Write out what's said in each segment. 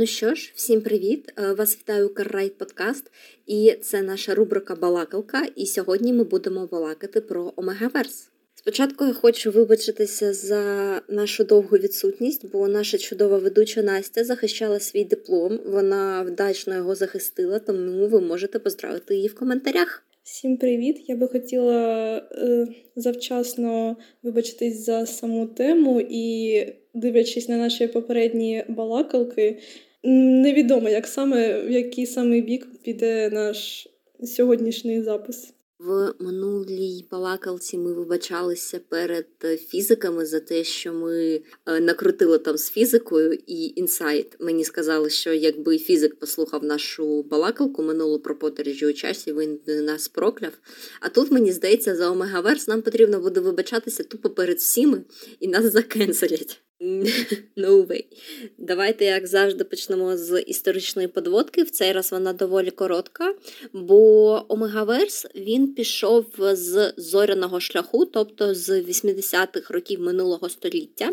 Ну що ж, всім привіт! Е, вас вітаю Каррайт Подкаст, і це наша рубрика Балакалка. І сьогодні ми будемо балакати про Омегаверс. Спочатку я хочу вибачитися за нашу довгу відсутність, бо наша чудова ведуча Настя захищала свій диплом. Вона вдало його захистила, тому ви можете поздравити її в коментарях. Всім привіт! Я би хотіла е, завчасно вибачитись за саму тему і, дивлячись на наші попередні балакалки, невідомо, як саме в який саме бік піде наш сьогоднішній запис. В минулій балакалці ми вибачалися перед фізиками за те, що ми е, накрутили там з фізикою і інсайт. Мені сказали, що якби фізик послухав нашу балакалку минулу про подорожі у часі, він нас прокляв. А тут мені здається, за Омегаверс нам потрібно буде вибачатися тупо перед всіми і нас закенселять. No way. Давайте, як завжди, почнемо з історичної подводки. В цей раз вона доволі коротка, бо Омегаверс він пішов з зоряного шляху, тобто з 80-х років минулого століття,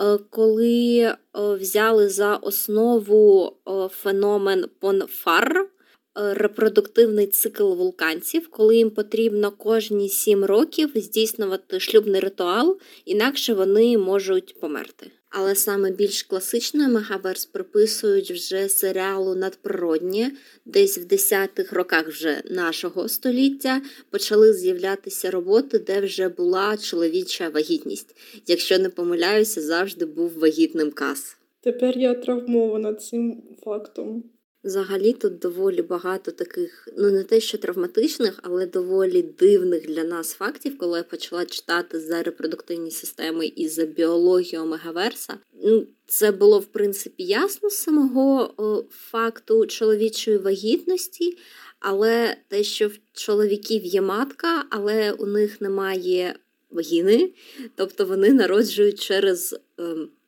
е, коли е, взяли за основу е, феномен Понфар. Репродуктивний цикл вулканців, коли їм потрібно кожні сім років здійснювати шлюбний ритуал, інакше вони можуть померти. Але саме більш класичний Омегаверс приписують вже серіалу надприроднє, десь в 10-х роках вже нашого століття почали з'являтися роботи, де вже була чоловіча вагітність. Якщо не помиляюся, завжди був вагітним Кас. Тепер я травмована цим фактом. Взагалі тут доволі багато таких, ну не те, що травматичних, але доволі дивних для нас фактів, коли я почала читати за репродуктивні системи і за біологію Омегаверса. Ну, це було в принципі ясно з самого о, факту чоловічої вагітності, але те, що в чоловіків є матка, але у них немає вагіни, тобто вони народжують через. Е,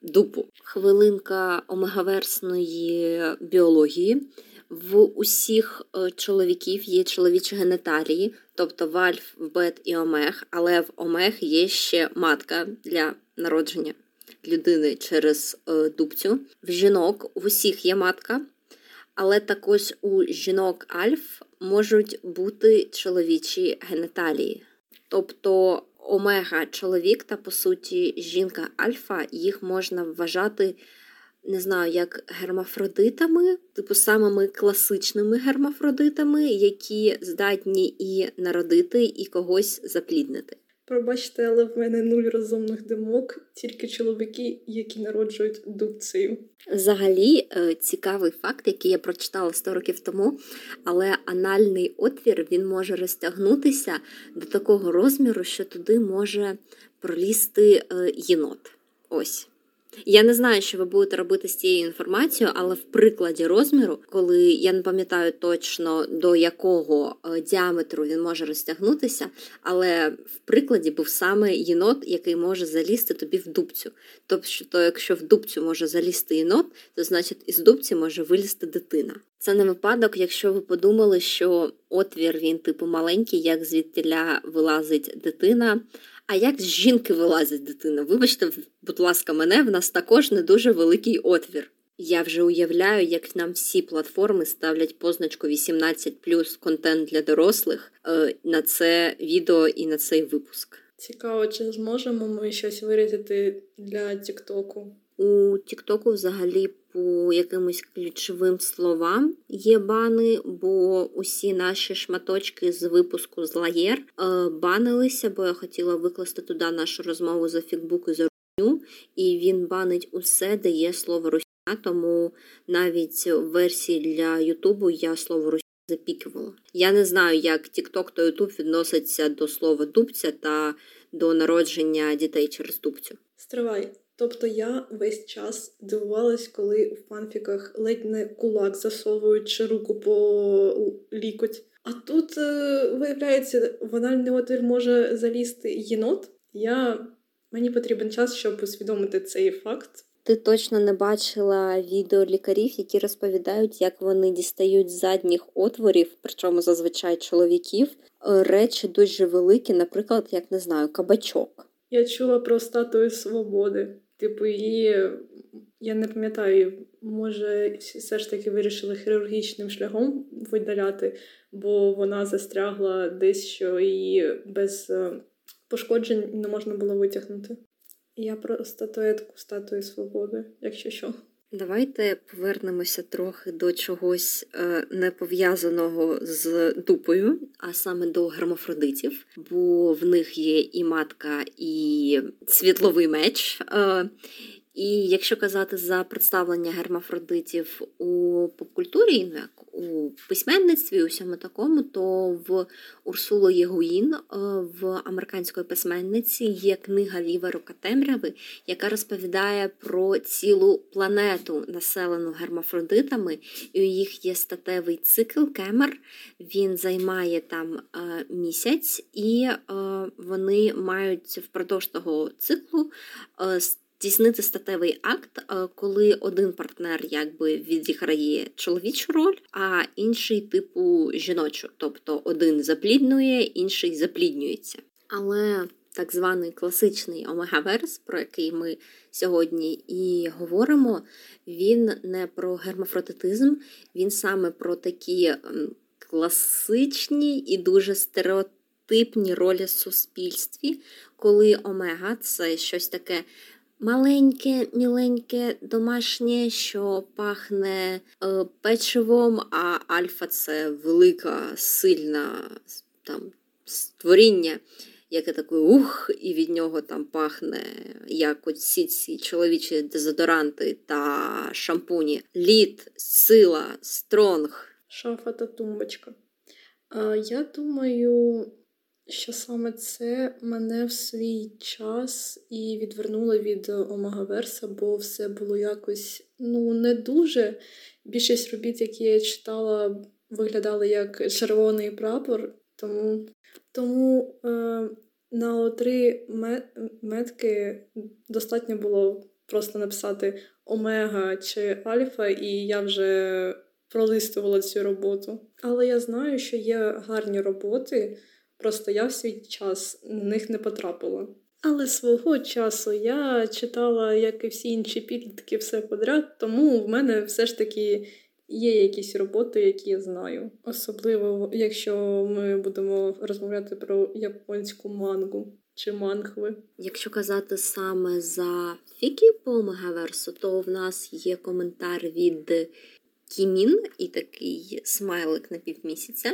дупу. Хвилинка омегаверсної біології. В усіх е, чоловіків є чоловічі генеталії, тобто в альф, в бет і омег, але в омег є ще матка для народження людини через е, дубцю. В жінок в усіх є матка, але також у жінок альф можуть бути чоловічі генеталії. Тобто омега чоловік та, по суті, жінка альфа, їх можна вважати, не знаю, як гермафродитами, типу самими класичними гермафродитами, які здатні і народити, і когось запліднити. Пробачте, але в мене нуль розумних думок, тільки чоловіки, які народжують дубцею. Взагалі, е, цікавий факт, який я прочитала 100 років тому, але анальний отвір він може розтягнутися до такого розміру, що туди може пролізти е, єнот. Ось. Я не знаю, що ви будете робити з цією інформацією, але в прикладі розміру, коли я не пам'ятаю точно до якого е, діаметру він може розтягнутися, але в прикладі був саме єнот, який може залізти тобі в дубцю. Тобто, якщо в дубцю може залізти єнот, то значить із дубці може вилізти дитина. Це не випадок, якщо ви подумали, що отвір він типу маленький, як звідтіля вилазить дитина. А як з жінки вилазить дитина? Вибачте, будь ласка, мене в нас також не дуже великий отвір. Я вже уявляю, як нам всі платформи ставлять позначку 18 контент для дорослих е, на це відео і на цей випуск. Цікаво, чи зможемо ми щось вирізати для Тіктоку? У Тіктоку взагалі по якимось ключовим словам є бани, бо усі наші шматочки з випуску з лаєр е, банилися, бо я хотіла викласти туди нашу розмову за фікбук і за русню, і він банить усе, де є слово русня, тому навіть в версії для Ютубу я слово русня запікувала. Я не знаю, як TikTok та YouTube відносяться до слова дубця та до народження дітей через дубцю. Стривай. Тобто я весь час дивувалась, коли в фанфіках ледь не кулак засовують чи руку по лікоть. А тут, е, виявляється, в анальний отвір може залізти єнот. Я... Мені потрібен час, щоб усвідомити цей факт. Ти точно не бачила відео лікарів, які розповідають, як вони дістають з задніх отворів, причому зазвичай чоловіків, е, речі дуже великі, наприклад, як не знаю, кабачок. Я чула про статую свободи. Типу, її, я не пам'ятаю, може, все ж таки вирішили хірургічним шляхом видаляти, бо вона застрягла десь, що її без е, пошкоджень не можна було витягнути. Я про статуетку статуї свободи, якщо що. Давайте повернемося трохи до чогось е, не пов'язаного з дупою, а саме до гермафродитів, бо в них є і матка, і світловий меч. І якщо казати за представлення гермафродитів у попкультурі, як у письменництві, у всьому такому, то в Урсулу Єгуїн, е, в американської письменниці, є книга Ліва рука темряви, яка розповідає про цілу планету, населену гермафродитами, і у їх є статевий цикл Кемер. Він займає там е, місяць, і е, вони мають впродовж того циклу здійснити статевий акт, е, коли один партнер якби відіграє чоловічу роль, а інший типу жіночу. Тобто один запліднує, інший запліднюється. Але так званий класичний омегаверс, про який ми сьогодні і говоримо, він не про гермафродитизм, він саме про такі класичні і дуже стереотипні ролі в суспільстві, коли омега це щось таке маленьке, міленьке, домашнє, що пахне е, печивом, а альфа це велика, сильна там створіння, яке таке ух, і від нього там пахне, як оці ці чоловічі дезодоранти та шампуні. Лід, сила, стронг. Шафа та тумбочка. А, Я думаю, що саме це мене в свій час і відвернуло від Омегаверса, бо все було якось ну, не дуже. Більшість робіт, які я читала, виглядали як червоний прапор, тому тому е, на три метки достатньо було просто написати Омега чи Альфа, і я вже пролистувала цю роботу. Але я знаю, що є гарні роботи. Просто я в свій час на них не потрапила. Але свого часу я читала, як і всі інші підлітки, все подряд, тому в мене все ж таки є якісь роботи, які я знаю. Особливо, якщо ми будемо розмовляти про японську мангу чи мангви. Якщо казати саме за фіки по Мегаверсу, то в нас є коментар від Кімін і такий смайлик на півмісяця.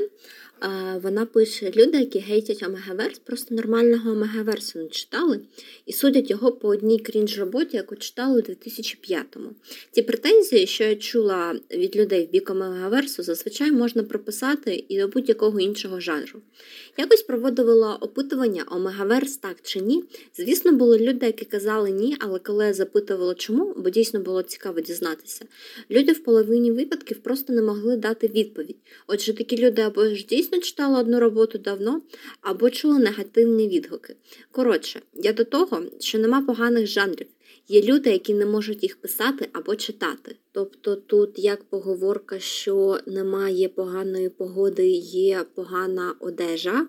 Вона пише: люди, які гейтять Омегаверс, просто нормального Омегаверсу не читали і судять його по одній крінж роботі, яку читали у 2005-му. Ті претензії, що я чула від людей в бік Омегаверсу, зазвичай можна прописати і до будь-якого іншого жанру. Якось проводила опитування Омегаверс так чи ні. Звісно, були люди, які казали ні, але коли я запитувала, чому, бо дійсно було цікаво дізнатися. Люди в половині випадків просто не могли дати відповідь. Отже, такі люди або ж дійсно читали одну роботу давно, або чули негативні відгуки. Коротше, я до того, що нема поганих жанрів. Є люди, які не можуть їх писати або читати. Тобто тут як поговорка, що немає поганої погоди, є погана одежа,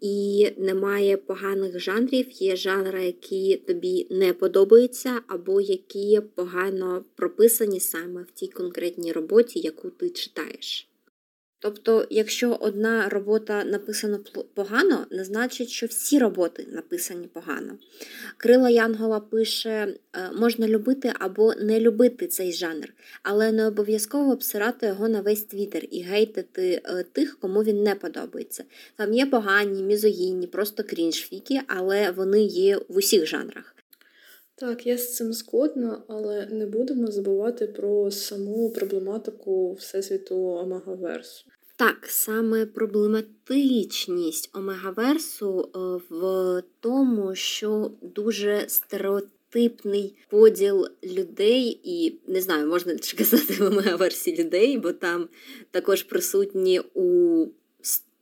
і немає поганих жанрів, є жанри, які тобі не подобаються, або які погано прописані саме в тій конкретній роботі, яку ти читаєш. Тобто, якщо одна робота написана погано, не значить, що всі роботи написані погано. Крила Янгола пише: «Е, можна любити або не любити цей жанр, але не обов'язково обсирати його на весь твіттер і гейтити е, тих, кому він не подобається. Там є погані, мізогінні, просто крінж-фіки, але вони є в усіх жанрах. Так, я з цим згодна, але не будемо забувати про саму проблематику Всесвіту Омегаверсу. Так, саме проблематичність омегаверсу е, в тому, що дуже стереотипний поділ людей, і не знаю, можна чи казати в омегаверсі людей, бо там також присутні у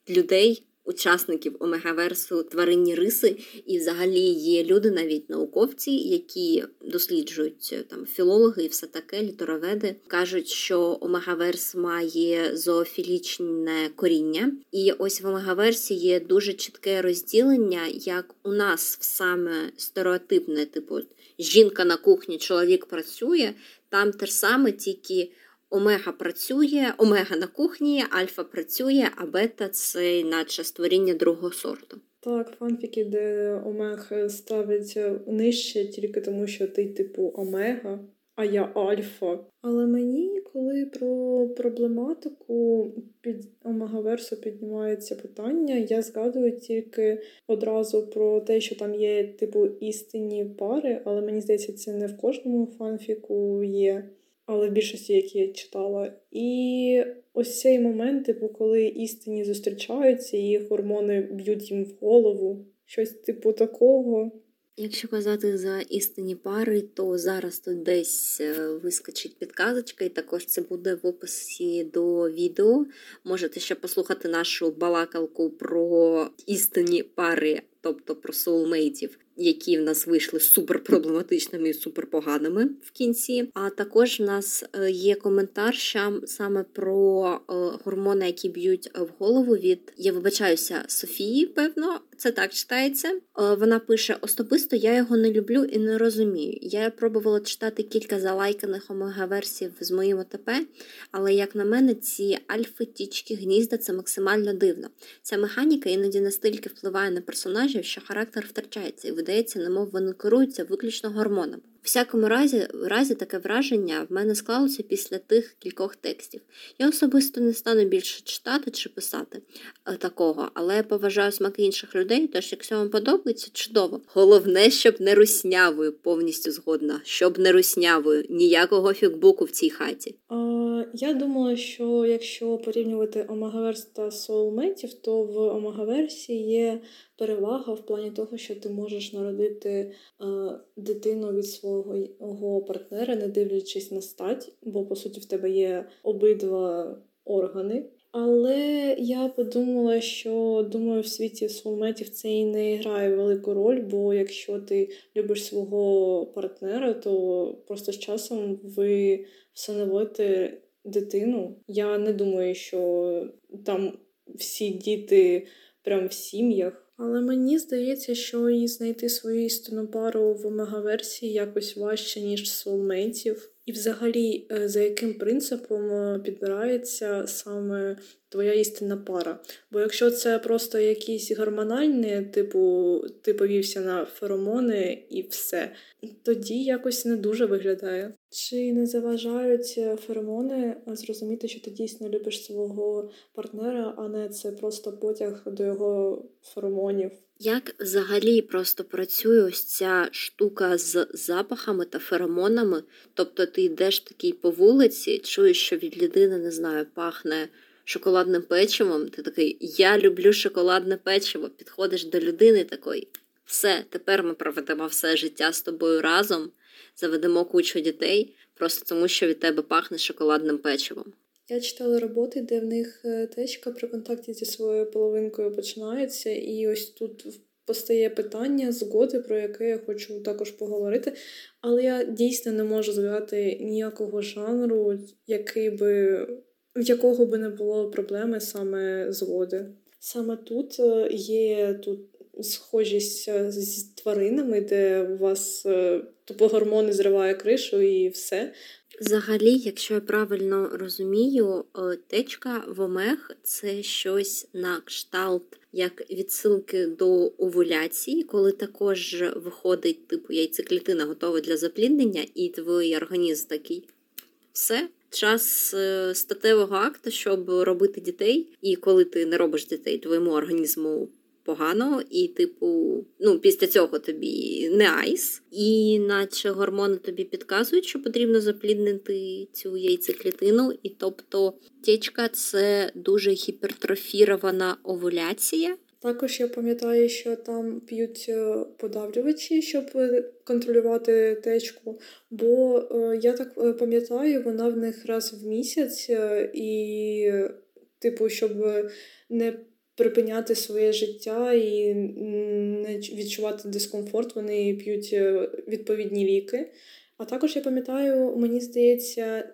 людей учасників омегаверсу тваринні риси, і взагалі є люди, навіть науковці, які досліджують е, там філологи і все таке, літероведи, кажуть, що омегаверс має зоофілічне коріння, і ось в омегаверсі є дуже чітке розділення, як у нас саме стереотипне, типу жінка на кухні, чоловік працює. Там те ж саме, тільки омега працює, омега на кухні, альфа працює, а бета це наче створіння другого сорту. Так, фанфіки, де омег ставить нижче тільки тому, що ти, типу, омега, а я альфа. Але мені, коли про проблематику під омегаверсу піднімається питання, я згадую тільки одразу про те, що там є, типу, істинні пари, але мені здається, це не в кожному фанфіку є але в більшості, які я читала. І ось цей момент, типу, коли істині зустрічаються, і гормони б'ють їм в голову, щось типу такого. Якщо казати за істинні пари, то зараз тут десь е, вискочить підказочка, і також це буде в описі до відео. Можете ще послухати нашу балакалку про істинні пари, тобто про соулмейтів які в нас вийшли супер проблематичними і супер поганими в кінці. А також в нас е, є коментар саме про е, гормони, які б'ють в голову від я вибачаюся Софії. Певно, це так читається. Е, вона пише: Особисто я його не люблю і не розумію. Я пробувала читати кілька залайканих омега-версів з моїм ОТП, але як на мене, ці альфи, тічки, гнізда це максимально дивно. Ця механіка іноді настільки впливає на персонажів, що характер втрачається і видається, немов вони керуються виключно гормоном. Всякому разі, разі таке враження в мене склалося після тих кількох текстів. Я особисто не стану більше читати чи писати е, такого, але я поважаю смаки інших людей, тож якщо вам подобається, чудово. Головне, щоб не руснявою, повністю згодна, щоб не руснявою, ніякого фікбуку в цій хаті. А, Я думала, що якщо порівнювати Омегаверс та Соулметів, то в Омегаверсі є перевага в плані того, що ти можеш народити е, дитину від свого партнера, не дивлячись на стать, бо по суті в тебе є обидва органи. Але я подумала, що думаю, в світі соулметів це і не грає велику роль, бо якщо ти любиш свого партнера, то просто з часом ви всиновите дитину. Я не думаю, що там всі діти прям в сім'ях. Але мені здається, що і знайти свою істинну пару в омегаверсії якось важче, ніж соулмейтів. І, взагалі, е, за яким принципом е, підбирається саме твоя істинна пара? Бо якщо це просто якісь гормональні, типу, ти повівся на феромони і все, тоді якось не дуже виглядає. Чи не заважають е, феромони зрозуміти, що ти дійсно любиш свого партнера, а не це просто потяг до його феромонів? Як взагалі просто працює ось ця штука з запахами та феромонами? Тобто ти йдеш такий по вулиці, чуєш, що від людини, не знаю, пахне шоколадним печивом, ти такий Я люблю шоколадне печиво. Підходиш до людини такий, все, тепер ми проведемо все життя з тобою разом, заведемо кучу дітей, просто тому що від тебе пахне шоколадним печивом. Я читала роботи, де в них е, течка при контакті зі своєю половинкою починається, і ось тут постає питання згоди, про яке я хочу також поговорити. Але я дійсно не можу згадати ніякого жанру, який би, в якого би не було проблеми саме згоди. Саме тут е, є тут схожість е, з тваринами, де у вас тупо гормони зриває кришу і все. Взагалі, якщо я правильно розумію, е, течка в омег це щось на кшталт як відсилки до овуляції, коли також виходить типу яйцеклітина готова для запліднення, і твій організм такий все. Час е, статевого акту, щоб робити дітей, і коли ти не робиш дітей, твоєму організму погано, і, типу, ну, після цього тобі не айс, і наче гормони тобі підказують, що потрібно запліднити цю яйцеклітину. І тобто течка це дуже гіпертрофірована овуляція. Також я пам'ятаю, що там п'ють е, подавлювачі, щоб е, контролювати течку. Бо е, я так пам'ятаю, вона в них раз в місяць, і, типу, щоб не припиняти своє життя і не відчувати дискомфорт, вони п'ють е, відповідні ліки. А також я пам'ятаю, мені здається,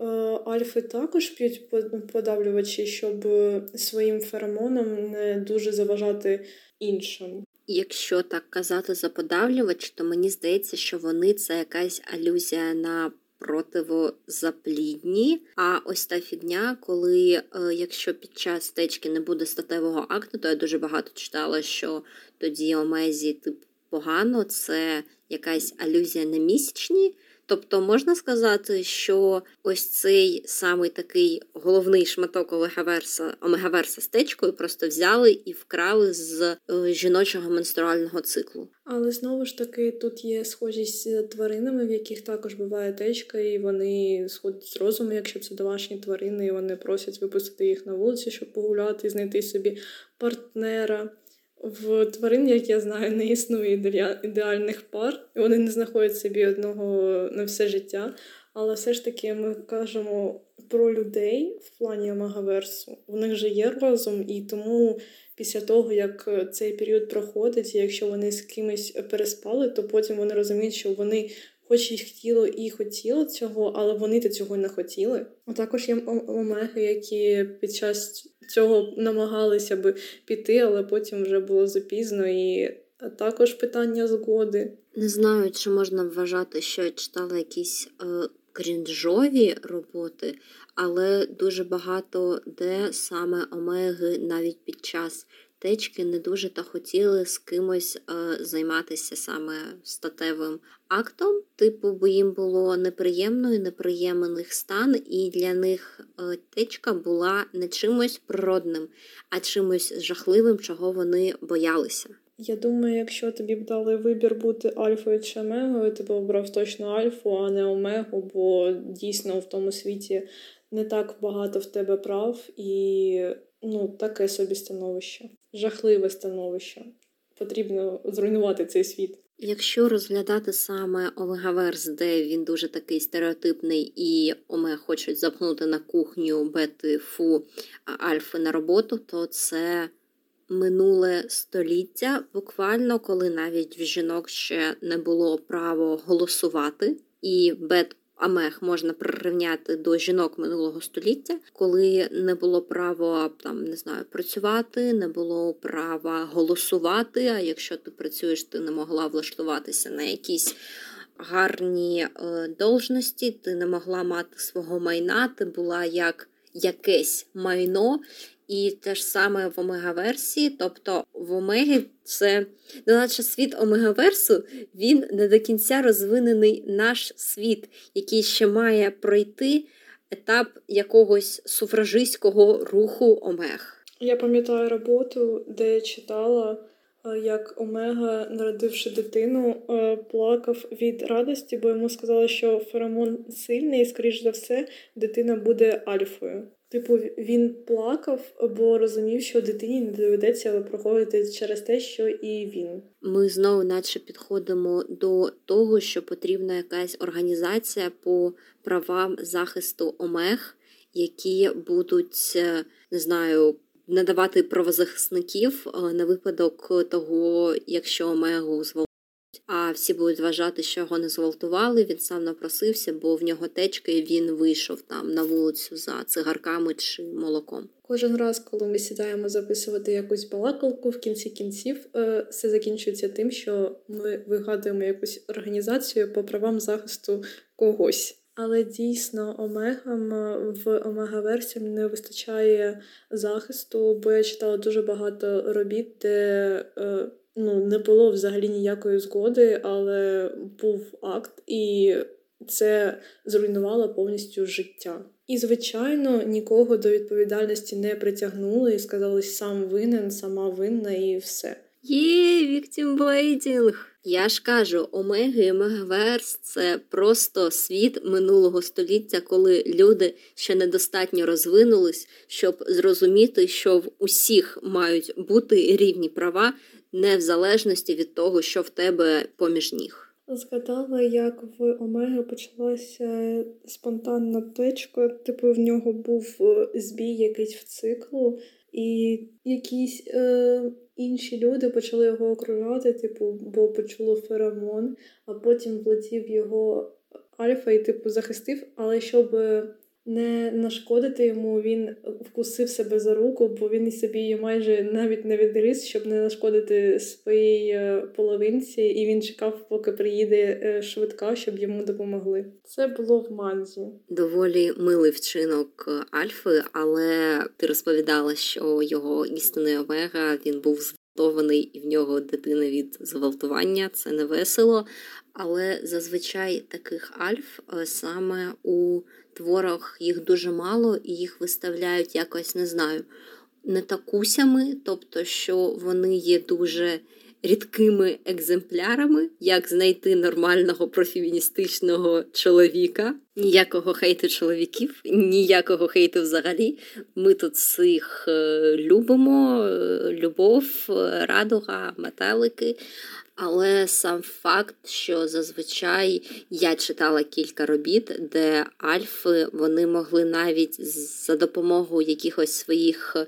Е, альфи також п'ють подавлювачі, щоб своїм феромоном не дуже заважати іншим. Якщо так казати за подавлювач, то мені здається, що вони це якась алюзія на противозаплідні. А ось та фігня, коли е, якщо під час течки не буде статевого акту, то я дуже багато читала, що тоді омезі тип погано, це якась алюзія на місячні. Тобто можна сказати, що ось цей самий такий головний шматок омегаверса, омегаверса з просто взяли і вкрали з е, жіночого менструального циклу. Але знову ж таки тут є схожість з тваринами, в яких також буває течка, і вони сходять з розуму, якщо це домашні тварини, і вони просять випустити їх на вулицю, щоб погуляти, знайти собі партнера. В тварин, як я знаю, не існує ідеальних пар, і вони не знаходять собі одного на все життя. Але все ж таки ми кажемо про людей в плані омегаверсу. В них же є розум, і тому після того, як цей період проходить, якщо вони з кимось переспали, то потім вони розуміють, що вони хоч і хотіло і хотіло цього, але вони то цього не хотіли. А також є омеги, які під час цього намагалися би піти, але потім вже було запізно і. також питання згоди. Не знаю, чи можна вважати, що я читала якісь е, крінжові роботи, але дуже багато де саме омеги навіть під час течки не дуже та хотіли з кимось е, займатися саме статевим актом. Типу, бо їм було неприємно і неприємний стан, і для них е, течка була не чимось природним, а чимось жахливим, чого вони боялися. Я думаю, якщо тобі б дали вибір бути альфою чи омегою, ти б обрав точно альфу, а не омегу, бо дійсно в тому світі не так багато в тебе прав і ну, таке собі становище. Жахливе становище. Потрібно зруйнувати цей світ. Якщо розглядати саме Омегаверс, де він дуже такий стереотипний, і Омега хочуть запхнути на кухню бети фу альфи на роботу, то це минуле століття, буквально коли навіть в жінок ще не було право голосувати, і бет Амех можна прирівняти до жінок минулого століття, коли не було права там не знаю працювати, не було права голосувати. А якщо ти працюєш, ти не могла влаштуватися на якісь гарні е, должності, ти не могла мати свого майна, ти була як якесь майно, і те ж саме в омега-версії, тобто в Омегі це наче світ омегаверсу, він не до кінця розвинений наш світ, який ще має пройти етап якогось суфражистського руху Омег. Я пам'ятаю роботу, де я читала, е, як Омега, народивши дитину, е, плакав від радості, бо йому сказали, що феромон сильний, і, скоріш за все, дитина буде альфою. Типу, він плакав, бо розумів, що дитині не доведеться проходити через те, що і він. Ми знову, наче підходимо до того, що потрібна якась організація по правам захисту омег, які будуть е, не знаю. Надавати правозахисників е, на випадок того, якщо омегу зволкнули а всі будуть вважати, що його не зґвалтували. Він сам напросився, бо в нього течка і він вийшов там на вулицю за цигарками чи молоком. Кожен раз, коли ми сідаємо записувати якусь балакалку, в кінці кінців е, все закінчується тим, що ми вигадуємо якусь організацію по правам захисту когось. Але дійсно омегам е, в омегаверсі їм не вистачає захисту, бо я читала дуже багато робіт, де е, ну, не було взагалі ніякої згоди, але був акт, і це зруйнувало повністю життя. І, звичайно, нікого до відповідальності не притягнули і сказали, сам винен, сама винна, і все. Є victim blaming! Я ж кажу, Омеги і Омегаверс це просто світ минулого століття, коли люди ще недостатньо розвинулись, щоб зрозуміти, що в усіх мають бути рівні права, не в залежності від того, що в тебе поміж ніг. Згадала, як в Омеги почалася спонтанна течка, типу в нього був е, збій якийсь в циклу, і якісь е, інші люди почали його окружати, типу, бо почуло феромон, а потім влетів його альфа і типу захистив, але щоб не нашкодити йому, він вкусив себе за руку, бо він і собі її майже навіть не відріс, щоб не нашкодити своїй е, половинці, і він чекав, поки приїде е, швидка, щоб йому допомогли. Це було в манзі. Доволі милий вчинок Альфи, але ти розповідала, що його істинний Омега він був зґвалтований, і в нього дитина від зґвалтування. Це не весело. Але зазвичай таких альф е, саме у творах їх дуже мало, і їх виставляють якось, не знаю, не такусями, тобто, що вони є дуже рідкими екземплярами, як знайти нормального профеміністичного чоловіка. Ніякого хейту чоловіків, ніякого хейту взагалі. Ми тут всіх е, любимо, е, любов, радуга, метелики. Але сам факт, що зазвичай я читала кілька робіт, де альфи вони могли навіть за допомогою якихось своїх е,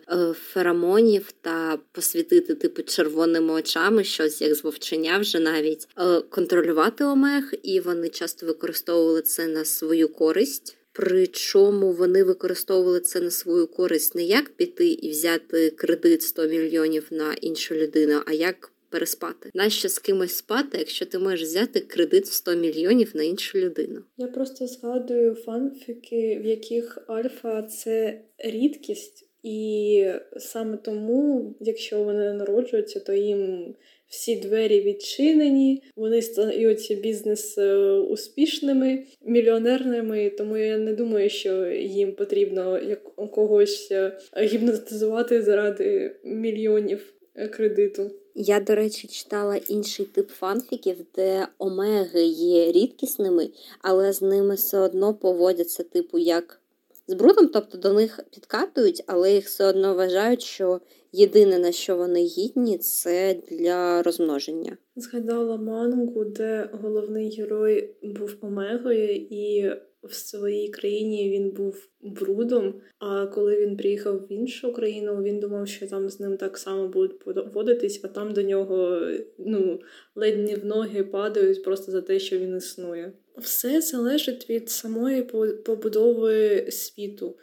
феромонів та посвітити типу червоними очами щось як з вовчення вже навіть е, контролювати омег, і вони часто використовували це на свою користь. Причому вони використовували це на свою користь не як піти і взяти кредит 100 мільйонів на іншу людину, а як переспати. Нащо з кимось спати, якщо ти можеш взяти кредит в 100 мільйонів на іншу людину? Я просто згадую фанфіки, в яких альфа це рідкість, і саме тому, якщо вони народжуються, то їм. Всі двері відчинені, вони стаються бізнес е, успішними, мільйонерними. Тому я не думаю, що їм потрібно як когось е, гіпнотизувати заради мільйонів е, кредиту. Я, до речі, читала інший тип фанфіків, де омеги є рідкісними, але з ними все одно поводяться, типу, як з брудом, тобто до них підкатують, але їх все одно вважають, що єдине на що вони гідні, це для розмноження. Згадала мангу, де головний герой був омегою, і в своїй країні він був брудом. А коли він приїхав в іншу країну, він думав, що там з ним так само будуть поводитись, а там до нього ну ледь не в ноги падають просто за те, що він існує. Все залежить від самої побудови світу.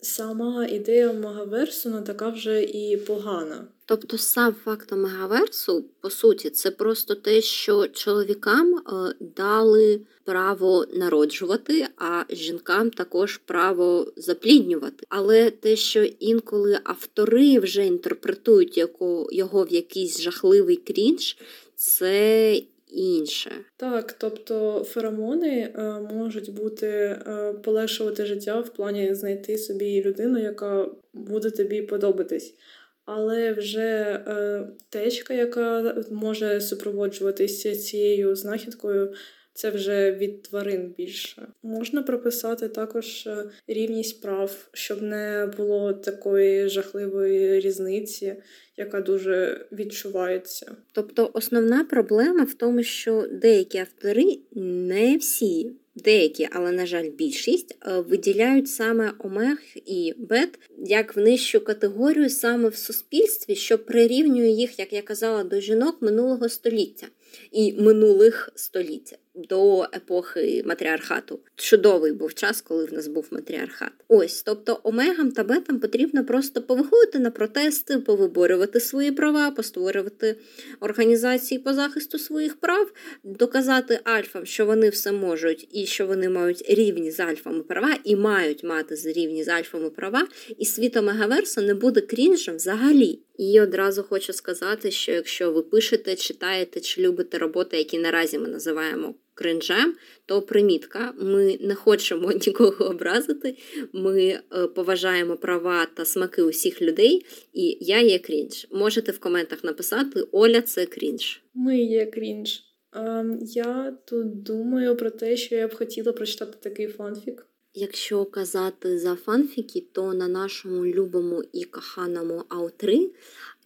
Сама ідея Магаверсу не така вже і погана. Тобто сам факт мегаверсу, по суті, це просто те, що чоловікам е, дали право народжувати, а жінкам також право запліднювати. Але те, що інколи автори вже інтерпретують його в якийсь жахливий крінж, це інше. Так, тобто феромони е, можуть бути е, полегшувати життя в плані знайти собі людину, яка буде тобі подобатись але вже е, течка, яка може супроводжуватися цією знахідкою, це вже від тварин більше. Можна прописати також е, рівність прав, щоб не було такої жахливої різниці, яка дуже відчувається. Тобто основна проблема в тому, що деякі автори не всі деякі, але, на жаль, більшість е, виділяють саме омег і бет як в нижчу категорію саме в суспільстві, що прирівнює їх, як я казала, до жінок минулого століття і минулих століття до епохи матріархату. Чудовий був час, коли в нас був матріархат. Ось, тобто омегам та бетам потрібно просто повиходити на протести, повиборювати свої права, постворювати організації по захисту своїх прав, доказати альфам, що вони все можуть, і що вони мають рівні з альфами права, і мають мати рівні з альфами права, і світ Омегаверса не буде крінжем взагалі. І одразу хочу сказати, що якщо ви пишете, читаєте чи любите роботи, які наразі ми називаємо кринжем, то примітка. Ми не хочемо нікого образити. Ми е, поважаємо права та смаки усіх людей, і я є cringe. Можете в коментах написати Оля, це cringe. Ми є cringe. Ем, я тут думаю про те, що я б хотіла прочитати такий фанфік. Якщо казати за фанфіки, то на нашому любому і коханому AO3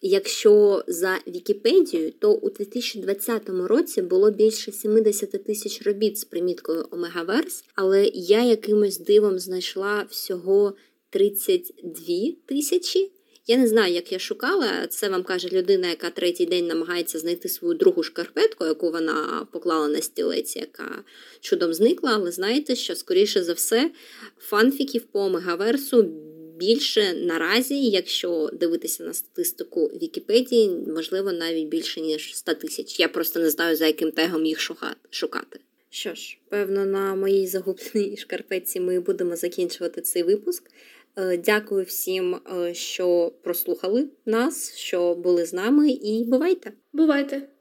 Якщо за Вікіпедію, то у 2020 році було більше 70 тисяч робіт з приміткою Омегаверс, але я якимось дивом знайшла всього 32 тисячі. Я не знаю, як я шукала. Це вам каже людина, яка третій день намагається знайти свою другу шкарпетку, яку вона поклала на стілець, яка чудом зникла. Але знаєте, що скоріше за все фанфіків по мегаверсу більше наразі, якщо дивитися на статистику Вікіпедії, можливо, навіть більше ніж 100 тисяч. Я просто не знаю, за яким тегом їх шукати. Що ж, певно, на моїй загубленій шкарпетці ми будемо закінчувати цей випуск. Е, дякую всім, е, що прослухали нас, що були з нами, і бувайте! Бувайте!